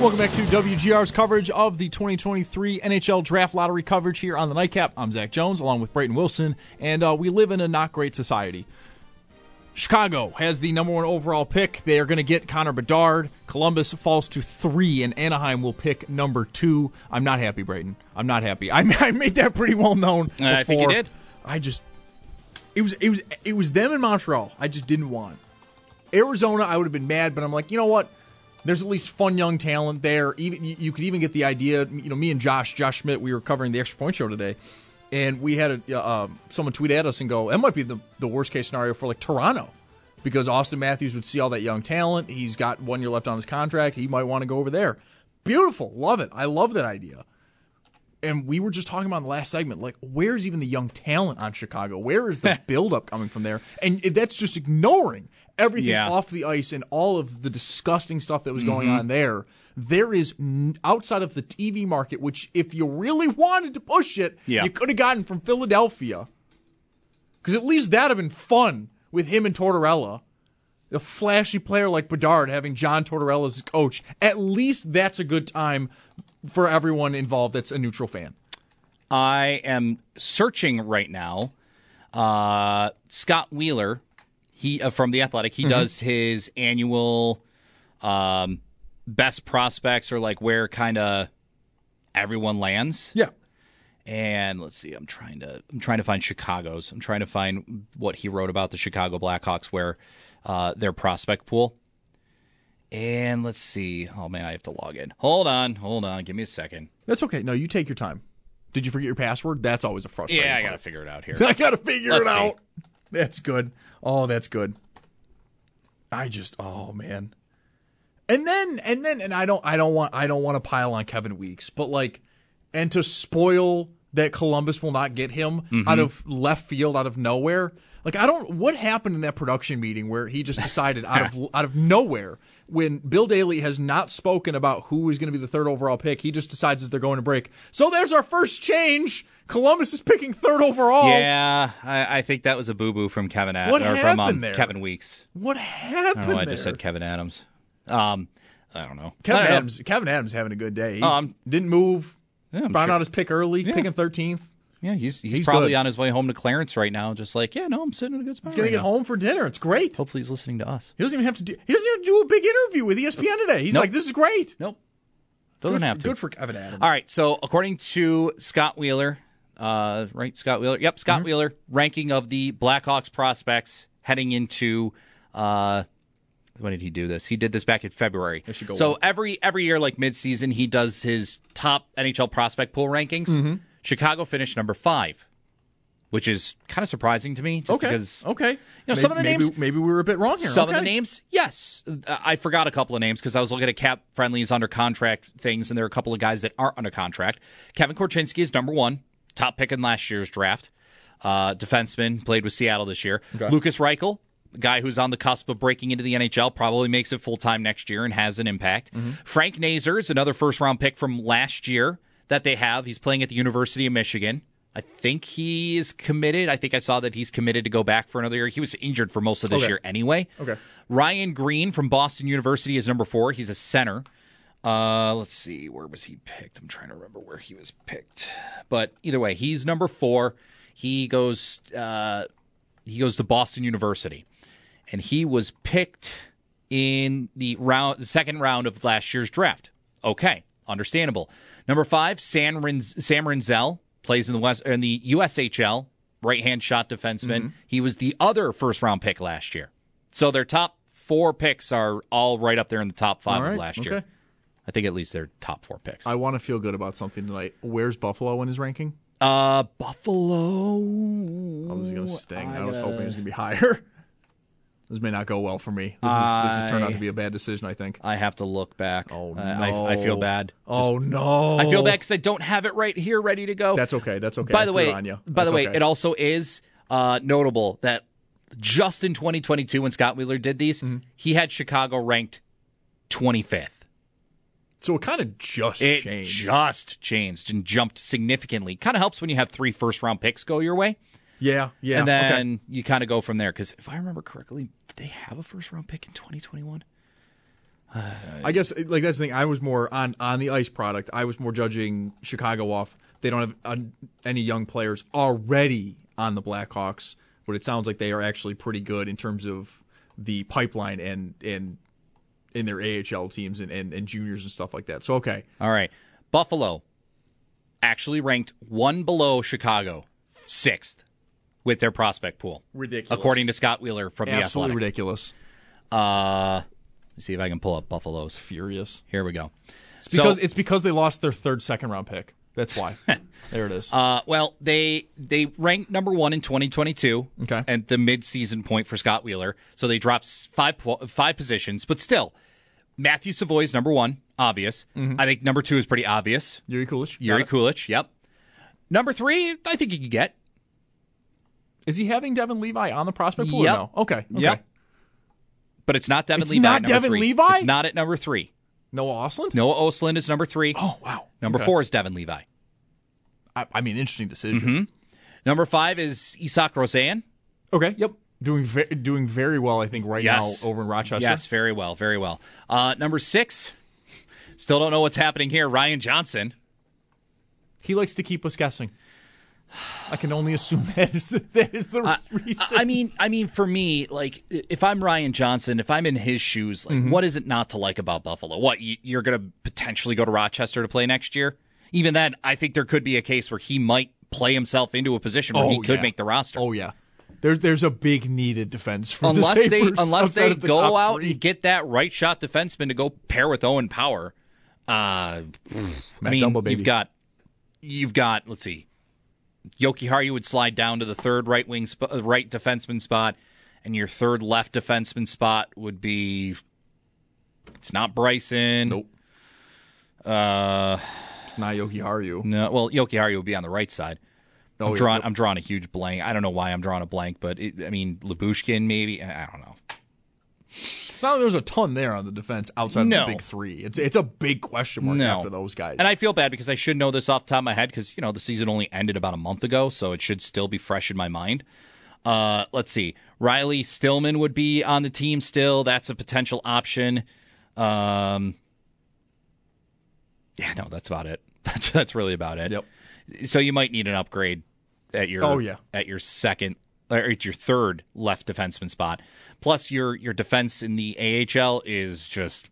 Speaker 2: Welcome back to WGR's coverage of the 2023 NHL Draft Lottery coverage here on the Nightcap. I'm Zach Jones, along with Brayton Wilson, and uh, we live in a not great society. Chicago has the number one overall pick. They are going to get Connor Bedard. Columbus falls to three, and Anaheim will pick number two. I'm not happy, Brayton. I'm not happy. I, I made that pretty well known. Before.
Speaker 3: I think you did.
Speaker 2: I just, it was, it was, it was them in Montreal. I just didn't want. Arizona, I would have been mad, but I'm like, you know what? There's at least fun young talent there. Even you could even get the idea. You know, me and Josh, Josh Schmidt, we were covering the extra point show today, and we had a uh, someone tweet at us and go, "That might be the the worst case scenario for like Toronto." Because Auston Matthews would see all that young talent. He's got one year left on his contract. He might want to go over there. Beautiful. Love it. I love that idea and we were just talking about in the last segment, like where's even the young talent on Chicago? Where is the buildup coming from there? And that's just ignoring everything yeah. off the ice and all of the disgusting stuff that was going mm-hmm. on there. There is outside of the TV market, which if you really wanted to push it, yeah. you could have gotten from Philadelphia, because at least that'd have been fun with him and Tortorella. A flashy player like Bedard having John Tortorella as coach, at least that's a good time for everyone involved that's a neutral fan?
Speaker 3: I am searching right now. Uh, Scott Wheeler, he uh, from the Athletic, he mm-hmm. does his annual um, best prospects or like where kind of everyone lands.
Speaker 2: Yeah.
Speaker 3: And let's see, I'm trying to I'm trying to find Chicago's. I'm trying to find what he wrote about the Chicago Blackhawks, where uh, their prospect pool. And let's see. Oh man, I have to log in. Hold on, hold on. Give me a second.
Speaker 2: That's okay. No, you take your time. Did you forget your password? That's always a frustrating.
Speaker 3: Yeah, I got to figure it out here.
Speaker 2: I got to figure let's it out. That's good. Oh, that's good. I just, oh man. And then, and then, and I don't, I don't want, I don't want to pile on Kevin Weeks, but like, and to spoil that Columbus will not get him mm-hmm. out of left field, out of nowhere. Like I don't what happened in that production meeting where he just decided out of out of nowhere when Bill Daly has not spoken about who is going to be the third overall pick, he just decides that they're going to break. So there's our first change. Columbus is picking third overall.
Speaker 3: Yeah, I, I think that was a boo boo from Kevyn Adams. What happened from, um, there? Kevin Weeks.
Speaker 2: What happened? I,
Speaker 3: know,
Speaker 2: I
Speaker 3: just said Kevyn Adams. Um, I don't know.
Speaker 2: Kevin
Speaker 3: don't
Speaker 2: Adams. Know. Kevyn Adams having a good day. He um, didn't move. Yeah, found sure. out his pick early, yeah. picking thirteenth.
Speaker 3: Yeah, he's he's, he's probably good. on his way home to Clarence right now, just like, yeah, no, I'm sitting in a good spot.
Speaker 2: He's gonna
Speaker 3: right
Speaker 2: get
Speaker 3: now.
Speaker 2: home for dinner. It's great.
Speaker 3: Hopefully, he's listening to us.
Speaker 2: He doesn't even have to do. He doesn't even do a big interview with ESPN today. He's nope. like, this is great.
Speaker 3: Nope, doesn't
Speaker 2: good
Speaker 3: have
Speaker 2: for,
Speaker 3: to.
Speaker 2: Good for Kevyn Adams.
Speaker 3: All right, so according to Scott Wheeler, uh, right, Scott Wheeler. Yep, Scott mm-hmm. Wheeler ranking of the Blackhawks prospects heading into. Uh, when did he do this? He did this back in February. so every every year, like midseason, he does his top NHL prospect pool rankings. Mm-hmm. Chicago finished number five which is kind of surprising to me. Just
Speaker 2: okay.
Speaker 3: Because,
Speaker 2: okay.
Speaker 3: You know, maybe, some of the names.
Speaker 2: Maybe, maybe we were a bit wrong here.
Speaker 3: Some
Speaker 2: okay.
Speaker 3: of the names, yes. I forgot a couple of names because I was looking at cap friendlies under contract things, and there are a couple of guys that aren't under contract. Kevin Korchinski is number one, top pick in last year's draft. Uh, defenseman, played with Seattle this year. Okay. Lukas Reichel, guy who's on the cusp of breaking into the NHL, probably makes it full time next year and has an impact. Mm-hmm. Frank Nazar is another first round pick from last year that they have. He's playing at the University of Michigan. I think he is committed. I think I saw that he's committed to go back for another year. He was injured for most of this
Speaker 2: okay.
Speaker 3: year anyway.
Speaker 2: Okay.
Speaker 3: Ryan Greene from Boston University is number four. He's a center. Uh, let's see, where was he picked? I'm trying to remember where he was picked. But either way, he's number four. He goes. Uh, he goes to Boston University, and he was picked in the round, the second round of last year's draft. Okay, understandable. Number five, Sam, Rinz, Sam Rinzel plays in the West in the USHL, right hand shot defenseman. Mm-hmm. He was the other first round pick last year. So their top four picks are all right up there in the top five right, of last okay. year. I think at least they're top four picks.
Speaker 2: I want to feel good about something tonight. Where's Buffalo in his ranking?
Speaker 3: Uh, Buffalo.
Speaker 2: Oh, this is gonna sting. I, I was hoping it was gonna be higher. This may not go well for me. This, is, this has turned out to be a bad decision. I think.
Speaker 3: I have to look back.
Speaker 2: Oh no!
Speaker 3: I, I feel bad.
Speaker 2: Oh Just, no!
Speaker 3: I feel bad because I don't have it right here, ready to go.
Speaker 2: That's okay. That's okay.
Speaker 3: By the way, by the way, okay. it also is uh, notable that just in 2022, when Scott Wheeler did these, mm-hmm. he had Chicago ranked 25th.
Speaker 2: So it kind of just
Speaker 3: it
Speaker 2: changed.
Speaker 3: Just changed and jumped significantly. Kind of helps when you have three first round picks go your way.
Speaker 2: Yeah, yeah.
Speaker 3: And then okay. you kind of go from there. Because if I remember correctly, did they have a first round pick in 2021?
Speaker 2: Uh, I guess like that's the thing. I was more on on the ice product. I was more judging Chicago off. They don't have uh, any young players already on the Blackhawks, but it sounds like they are actually pretty good in terms of the pipeline and and in their AHL teams and, and, and juniors and stuff like that. So okay,
Speaker 3: all right. Buffalo actually ranked one below Chicago, sixth with their prospect pool.
Speaker 2: Ridiculous.
Speaker 3: According to Scott Wheeler from
Speaker 2: Absolutely
Speaker 3: the Athletic.
Speaker 2: ridiculous.
Speaker 3: Uh, let's see if I can pull up Buffalo's.
Speaker 2: Furious.
Speaker 3: Here we go.
Speaker 2: It's because so, it's because they lost their third second round pick. That's why. there it is.
Speaker 3: Uh, well, they they ranked number one in 2022
Speaker 2: okay.
Speaker 3: at the midseason point for Scott Wheeler. So they dropped five five positions, but still, Matthew Savoy is number one. Obvious. Mm-hmm. I think number two is pretty obvious.
Speaker 2: Jiri Kulich.
Speaker 3: Jiri Kulich. Yep. Number three, I think you can get.
Speaker 2: Is he having Devin Levi on the prospect pool?
Speaker 3: Yep.
Speaker 2: no? Okay. okay.
Speaker 3: Yep. But it's not Devin
Speaker 2: it's
Speaker 3: Levi.
Speaker 2: Not Devin
Speaker 3: three.
Speaker 2: Levi.
Speaker 3: It's not at number three.
Speaker 2: Noah Ostlund.
Speaker 3: Noah Ostlund is number three.
Speaker 2: Oh wow.
Speaker 3: Number
Speaker 2: okay.
Speaker 3: four is Devin Levi.
Speaker 2: I, I mean, interesting decision.
Speaker 3: Mm-hmm. Number five is Isak Rosén.
Speaker 2: Okay. Yep. Doing ve- doing very well, I think, right
Speaker 3: yes.
Speaker 2: now over in Rochester.
Speaker 3: Yes, very well, very well. Uh, number six, still don't know what's happening here. Ryan Johnson.
Speaker 2: He likes to keep us guessing. I can only assume that is the, that is the uh, reason.
Speaker 3: I mean, I mean, for me, like if I'm Ryan Johnson, if I'm in his shoes, like mm-hmm. what is it not to like about Buffalo? What you're going to potentially go to Rochester to play next year? Even then, I think there could be a case where he might play himself into a position where oh, he could
Speaker 2: yeah.
Speaker 3: make the roster.
Speaker 2: Oh yeah. There's there's a big needed defense for
Speaker 3: unless
Speaker 2: the
Speaker 3: they unless they
Speaker 2: the
Speaker 3: go out
Speaker 2: three.
Speaker 3: and get that right shot defenseman to go pair with Owen Power. Uh, I mean, you've got you've got let's see, Jokiharju would slide down to the third right wing sp- uh, right defenseman spot, and your third left defenseman spot would be. It's not Bryson.
Speaker 2: Nope.
Speaker 3: Uh,
Speaker 2: it's not Jokiharju.
Speaker 3: No, well, Jokiharju would be on the right side. Oh, I'm drawing. I'm drawing a huge blank. I don't know why I'm drawing a blank, but it, I mean, Lyubushkin maybe. I don't know.
Speaker 2: It's not that there's a ton there on the defense outside
Speaker 3: no.
Speaker 2: of the big three. It's it's a big question mark
Speaker 3: no.
Speaker 2: after those guys.
Speaker 3: And I feel bad because I should know this off the top of my head because you know the season only ended about a month ago, so it should still be fresh in my mind. Uh, let's see. Riley Stillman would be on the team still. That's a potential option. Um, yeah, no, that's about it. That's that's really about it.
Speaker 2: Yep.
Speaker 3: So you might need an upgrade at your
Speaker 2: oh yeah
Speaker 3: at your second or at your third left defenseman spot. Plus your your defense in the AHL is just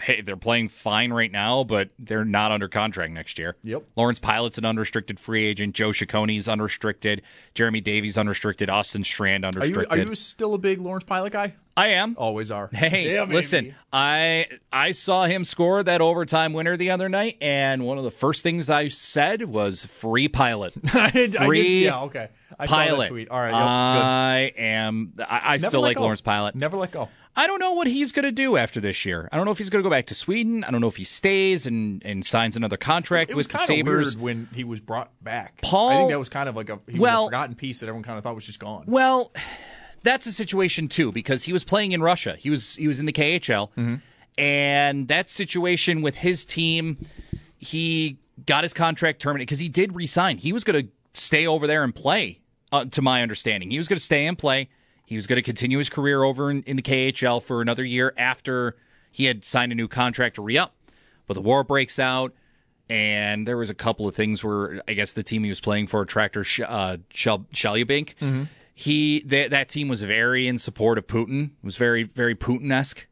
Speaker 3: hey, they're playing fine right now, but they're not under contract next year.
Speaker 2: Yep.
Speaker 3: Lawrence Pilut's an unrestricted free agent. Joe Cecconi's unrestricted. Jeremy Davies unrestricted. Austin Strand unrestricted.
Speaker 2: Are you, are you still a big Lawrence Pilut guy?
Speaker 3: I am.
Speaker 2: Always are.
Speaker 3: Hey,
Speaker 2: yeah,
Speaker 3: listen, I I saw him score that overtime winner the other night, and one of the first things I said was free Pilut.
Speaker 2: I did,
Speaker 3: free
Speaker 2: I did, yeah, okay. I
Speaker 3: Pilut.
Speaker 2: saw that tweet. All right, yep,
Speaker 3: I am. I, I still like
Speaker 2: go.
Speaker 3: Lawrence Pilut.
Speaker 2: Never let go.
Speaker 3: I don't know what he's going to do after this year. I don't know if he's going to go back to Sweden. I don't know if he stays and, and signs another contract
Speaker 2: it
Speaker 3: with
Speaker 2: the
Speaker 3: Sabres.
Speaker 2: when he was brought back.
Speaker 3: Paul,
Speaker 2: I think that was kind of like a he
Speaker 3: well,
Speaker 2: was a forgotten piece that everyone kind of thought was just gone.
Speaker 3: Well, that's a situation too because he was playing in Russia. He was he was in the KHL,
Speaker 2: mm-hmm.
Speaker 3: and that situation with his team, he got his contract terminated because he did resign. He was going to stay over there and play. Uh, to my understanding, he was going to stay and play. He was going to continue his career over in, in, the KHL for another year after he had signed a new contract to re up. But the war breaks out, and there was a couple of things where I guess the team he was playing for, Tractor Sh- uh, Shel-
Speaker 2: mm-hmm.
Speaker 3: he th- that team was very in support of Putin. It was very very Putin esque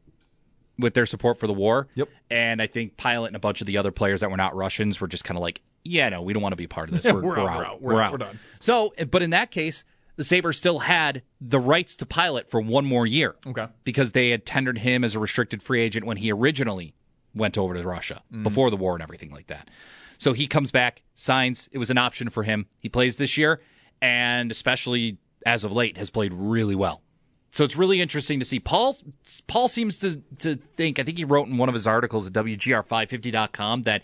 Speaker 3: with their support for the war.
Speaker 2: Yep.
Speaker 3: And I think Pilut and a bunch of the other players that were not Russians were just kind of like, yeah, no, we don't want to be part of this. We're,
Speaker 2: we're,
Speaker 3: we're,
Speaker 2: out,
Speaker 3: out.
Speaker 2: We're,
Speaker 3: we're
Speaker 2: out.
Speaker 3: out.
Speaker 2: We're done.
Speaker 3: So, but in that case, the Sabres still had the rights to Pilut for one more year.
Speaker 2: Okay.
Speaker 3: Because they had tendered him as a restricted free agent when he originally went over to Russia
Speaker 2: mm.
Speaker 3: before the war and everything like that. So he comes back, signs. It was an option for him. He plays this year, and especially as of late, has played really well. So it's really interesting to see. Paul Paul seems to to think. I think he wrote in one of his articles at WGR550.com that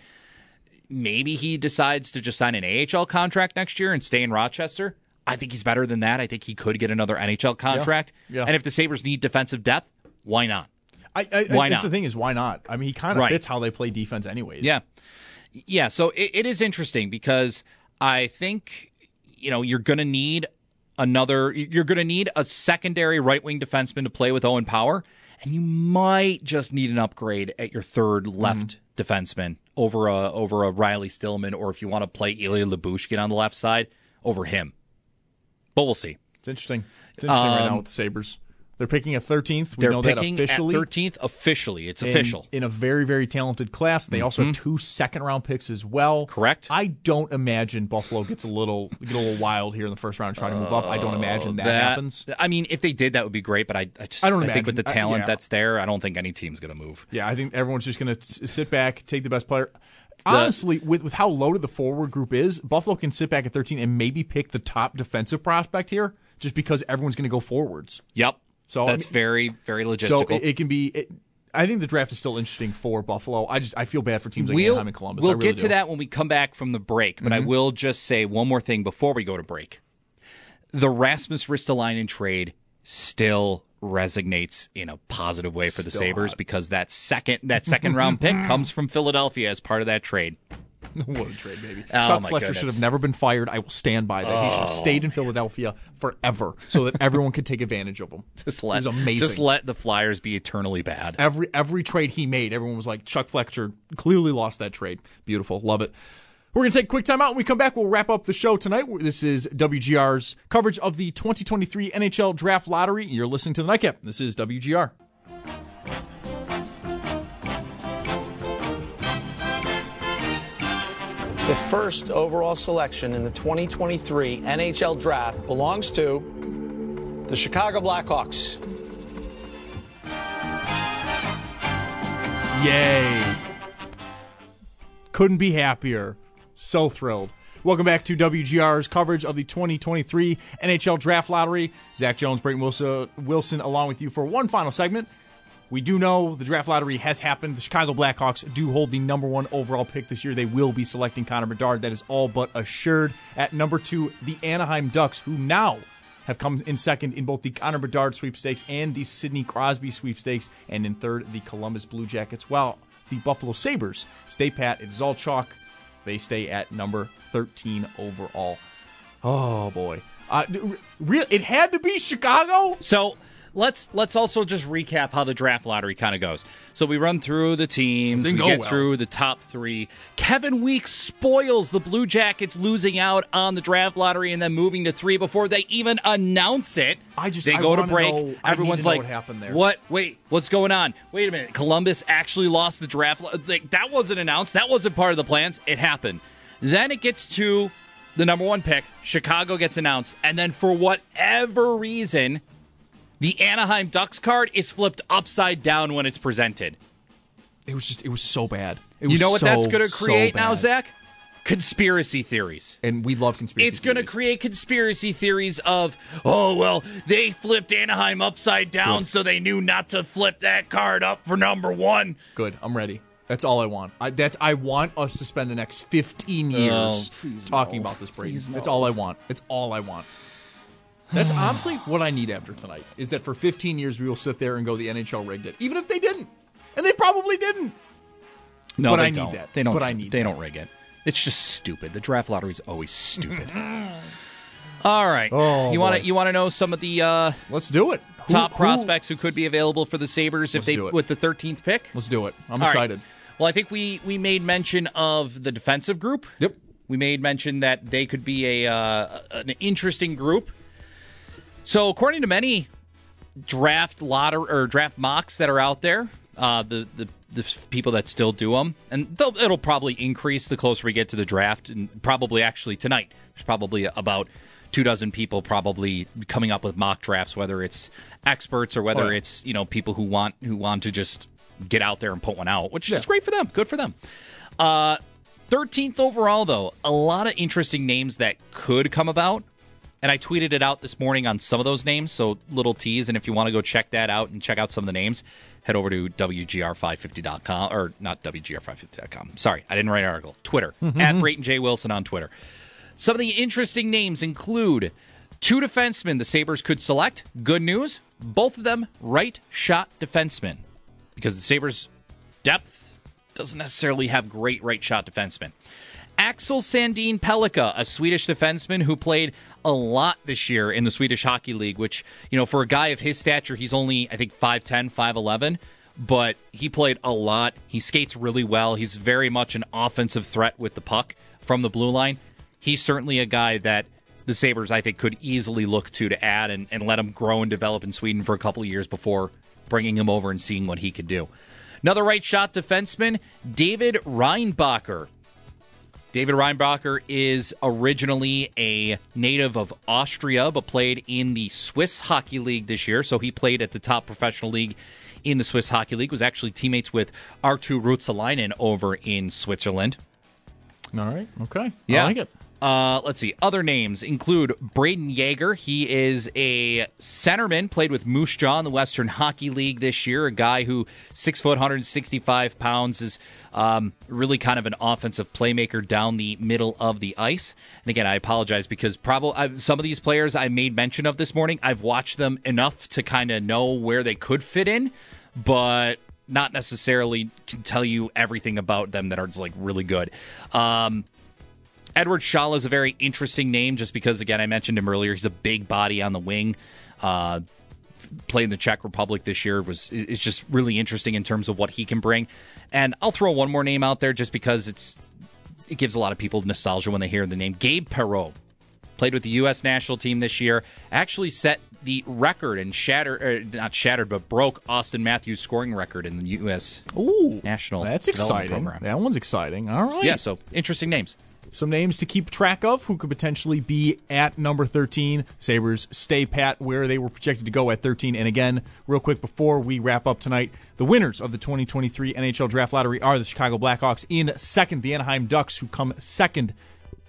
Speaker 3: maybe he decides to just sign an AHL contract next year and stay in Rochester. I think he's better than that. I think he could get another NHL contract.
Speaker 2: Yeah. yeah.
Speaker 3: And if the Sabres need defensive depth, why not?
Speaker 2: I, I,
Speaker 3: why
Speaker 2: that's
Speaker 3: not?
Speaker 2: the thing is why not? I mean, he kind of
Speaker 3: Right.
Speaker 2: fits how they play defense, anyways.
Speaker 3: Yeah. Yeah. So it, it is interesting because I think, you know, you're going to need another, you're going to need a secondary right wing defenseman to play with Owen Power. And you might just need an upgrade at your third mm-hmm. left defenseman over a over a Riley Stillman, or if you want to play Ilya Lyubushkin on the left side over him. But we'll see.
Speaker 2: It's interesting. It's interesting right now
Speaker 3: Um,
Speaker 2: with the Sabres. They're picking a 13th.
Speaker 3: We know They're picking that officially. 13th officially. It's official.
Speaker 2: In, a very, very talented class. They mm-hmm. also have two second round picks as well.
Speaker 3: Correct.
Speaker 2: I don't imagine Buffalo gets a little get a little wild here in the first round trying to move up. I don't imagine that, that, happens.
Speaker 3: I mean, if they did, that would be great. But I, I just I don't I think with the talent yeah. that's there, I don't think any team's going to move.
Speaker 2: Yeah, I think everyone's just going to sit back, take the best player. Honestly, with with how loaded the forward group is, Buffalo can sit back at 13 and maybe pick the top defensive prospect here, just because everyone's going to go forwards.
Speaker 3: Yep. So that's I mean, very very logistical. So
Speaker 2: it, it can be. It, I think the draft is still interesting for Buffalo. I just I feel bad for teams like we'll, Anaheim and Columbus.
Speaker 3: We'll
Speaker 2: really
Speaker 3: get to
Speaker 2: do.
Speaker 3: that when we come back from the break, but mm-hmm. I will just say one more thing before we go to break. The Rasmus Ristolainen trade still resonates in a positive way for the Sabres hot. because that second that second round pick comes from Philadelphia as part of that trade.
Speaker 2: what a trade, baby. Oh, Chuck Fletcher goodness. should have never been fired. I will stand by that. Oh. He should have oh. stayed in Philadelphia forever so that everyone could take advantage of him.
Speaker 3: Just let, amazing. Just let the Flyers be eternally bad.
Speaker 2: Every every trade he made, everyone was like, Chuck Fletcher clearly lost that trade. Beautiful. Love it. We're going to take a quick time out. When we come back, we'll wrap up the show tonight. This is WGR's coverage of the 2023 NHL Draft Lottery. You're listening to the Nightcap. This is WGR.
Speaker 4: The first overall selection in the 2023 NHL Draft belongs to the Chicago Blackhawks.
Speaker 2: Yay. Couldn't be happier. So thrilled. Welcome back to WGR's coverage of the 2023 NHL Draft Lottery. Zach Jones, Brayton Wilson, Wilson, along with you for one final segment. We do know the draft lottery has happened. The Chicago Blackhawks do hold the number one overall pick this year. They will be selecting Connor Bedard. That is all but assured. At number two, the Anaheim Ducks, who now have come in second in both the Connor Bedard sweepstakes and the Sidney Crosby sweepstakes, and in third, the Columbus Blue Jackets. While the Buffalo Sabres stay pat. It is all chalk. They stay at number 13 overall. Oh, boy. Uh, real, it had to be Chicago.
Speaker 3: So let's let's also just recap how the draft lottery kind of goes. So we run through the teams, we get well. through the top three. Kevin Weeks spoils the Blue Jackets losing out on the draft lottery and then moving to three before they even announce it.
Speaker 2: I just
Speaker 3: they go
Speaker 2: to
Speaker 3: break.
Speaker 2: Know,
Speaker 3: Everyone's like,
Speaker 2: "What happened there?
Speaker 3: What? Wait, what's going on? Wait a minute. Columbus actually lost the draft. Like, that wasn't announced. That wasn't part of the plans. It happened. Then it gets to the number one pick. Chicago gets announced, and then for whatever reason the Anaheim Ducks card is flipped upside down when it's presented.
Speaker 2: It was just, it was so bad.
Speaker 3: you know what
Speaker 2: so,
Speaker 3: that's going to create
Speaker 2: so
Speaker 3: now, Zach? Conspiracy theories.
Speaker 2: And we love conspiracy
Speaker 3: It's going
Speaker 2: to
Speaker 3: create conspiracy theories of, oh, well, they flipped Anaheim upside down, Good. so they knew not to flip that card up for number one.
Speaker 2: Good. I'm ready. That's all I want. I, that's I want us to spend the next 15 years oh, talking no. about this break. No. It's all I want. It's all I want. That's honestly what I need after tonight. Is that for 15 years we will sit there and go the NHL rigged it, even if they didn't, and they probably didn't.
Speaker 3: No,
Speaker 2: but I
Speaker 3: don't.
Speaker 2: need that.
Speaker 3: They don't.
Speaker 2: But I need.
Speaker 3: They
Speaker 2: that.
Speaker 3: don't rig it. It's just stupid. The draft lottery is always stupid. All right.
Speaker 2: Oh,
Speaker 3: you want to you want to know some of the uh,
Speaker 2: Let's do it.
Speaker 3: Who, top who, prospects who could be available for the Sabres if they with the 13th pick?
Speaker 2: Let's do it. I'm All excited. Right.
Speaker 3: Well, I think we we made mention of the defensive group.
Speaker 2: Yep.
Speaker 3: We made mention that they could be a uh, an interesting group. So, according to many draft lottery or draft mocks that are out there, uh, the, the the people that still do them, and it'll probably increase the closer we get to the draft, and probably actually tonight. There's probably about two dozen people probably coming up with mock drafts, whether it's experts or whether oh, yeah. it's you know people who want who want to just get out there and put one out, which yeah. is great for them. Good for them. Uh, 13th overall, though, a lot of interesting names that could come about and I tweeted it out this morning on some of those names, so little tease. And if you want to go check that out and check out some of the names, head over to WGR550.com, or not WGR550.com. Sorry, I didn't write an article. Twitter, mm-hmm. at Brayton J. Wilson on Twitter. Some of the interesting names include two defensemen the Sabres could select. Good news, both of them right shot defensemen, because the Sabres' depth doesn't necessarily have great right shot defensemen. Axel Sandin Pellikka, a Swedish defenseman who played a lot this year in the Swedish Hockey League, which, you know, for a guy of his stature, he's only, I think, 5'10, 5'11, but he played a lot. He skates really well. He's very much an offensive threat with the puck from the blue line. He's certainly a guy that the Sabres, I think, could easily look to to add and, and let him grow and develop in Sweden for a couple of years before bringing him over and seeing what he could do. Another right shot defenseman, David Reinbacher. David Reinbacher is originally a native of Austria, but played in the Swiss Hockey League this year. So he played at the top professional league in the Swiss Hockey League. Was actually teammates with Arttu Ruotsalainen over in Switzerland.
Speaker 2: All right. Okay. Yeah. I like it.
Speaker 3: Uh, let's see. Other names include Brayden Yager. He is a centerman, played with Moose Jaw in the Western Hockey League this year. A guy who six foot, 165 pounds, is um, really kind of an offensive playmaker down the middle of the ice. And again, I apologize because probably some of these players I made mention of this morning, I've watched them enough to kind of know where they could fit in, but not necessarily can tell you everything about them that are just like really good. Um, Eduard Sale is a very interesting name just because, again, I mentioned him earlier. He's a big body on the wing. Uh, played in the Czech Republic this year was is just really interesting in terms of what he can bring. And I'll throw one more name out there just because it's it gives a lot of people nostalgia when they hear the name. Gabe Perreault played with the U.S. national team this year. Actually set the record and shattered, er, not shattered, but broke Auston Matthews' scoring record in the U.S.
Speaker 2: Ooh,
Speaker 3: national.
Speaker 2: That's exciting. Program. That one's exciting. All right.
Speaker 3: Yeah. So interesting names
Speaker 2: some names to keep track of who could potentially be at number 13. Sabres stay pat where they were projected to go at 13. And again, real quick before we wrap up tonight, the winners of the 2023 NHL Draft Lottery are the Chicago Blackhawks. In second, the Anaheim Ducks, who come second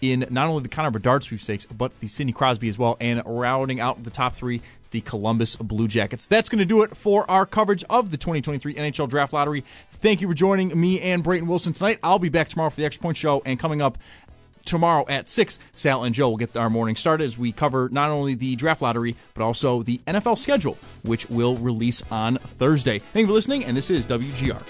Speaker 2: in not only the Connor Bedard sweepstakes, but the Sidney Crosby as well. And rounding out the top three, the Columbus Blue Jackets. That's going to do it for our coverage of the 2023 NHL Draft Lottery. Thank you for joining me and Brayton Wilson tonight. I'll be back tomorrow for the Extra Point Show, and coming up tomorrow at 6, Sal and Joe will get our morning started as we cover not only the draft lottery, but also the NFL schedule, which will release on Thursday. Thank you for listening, and this is WGR.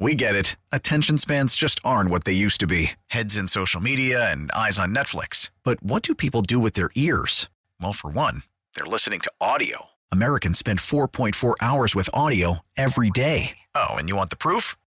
Speaker 1: We get it. Attention spans just aren't what they used to be heads in social media and eyes on Netflix. But what do people do with their ears? Well, for one, they're listening to audio. Americans spend 4.4 hours with audio every day. Oh, and you want the proof?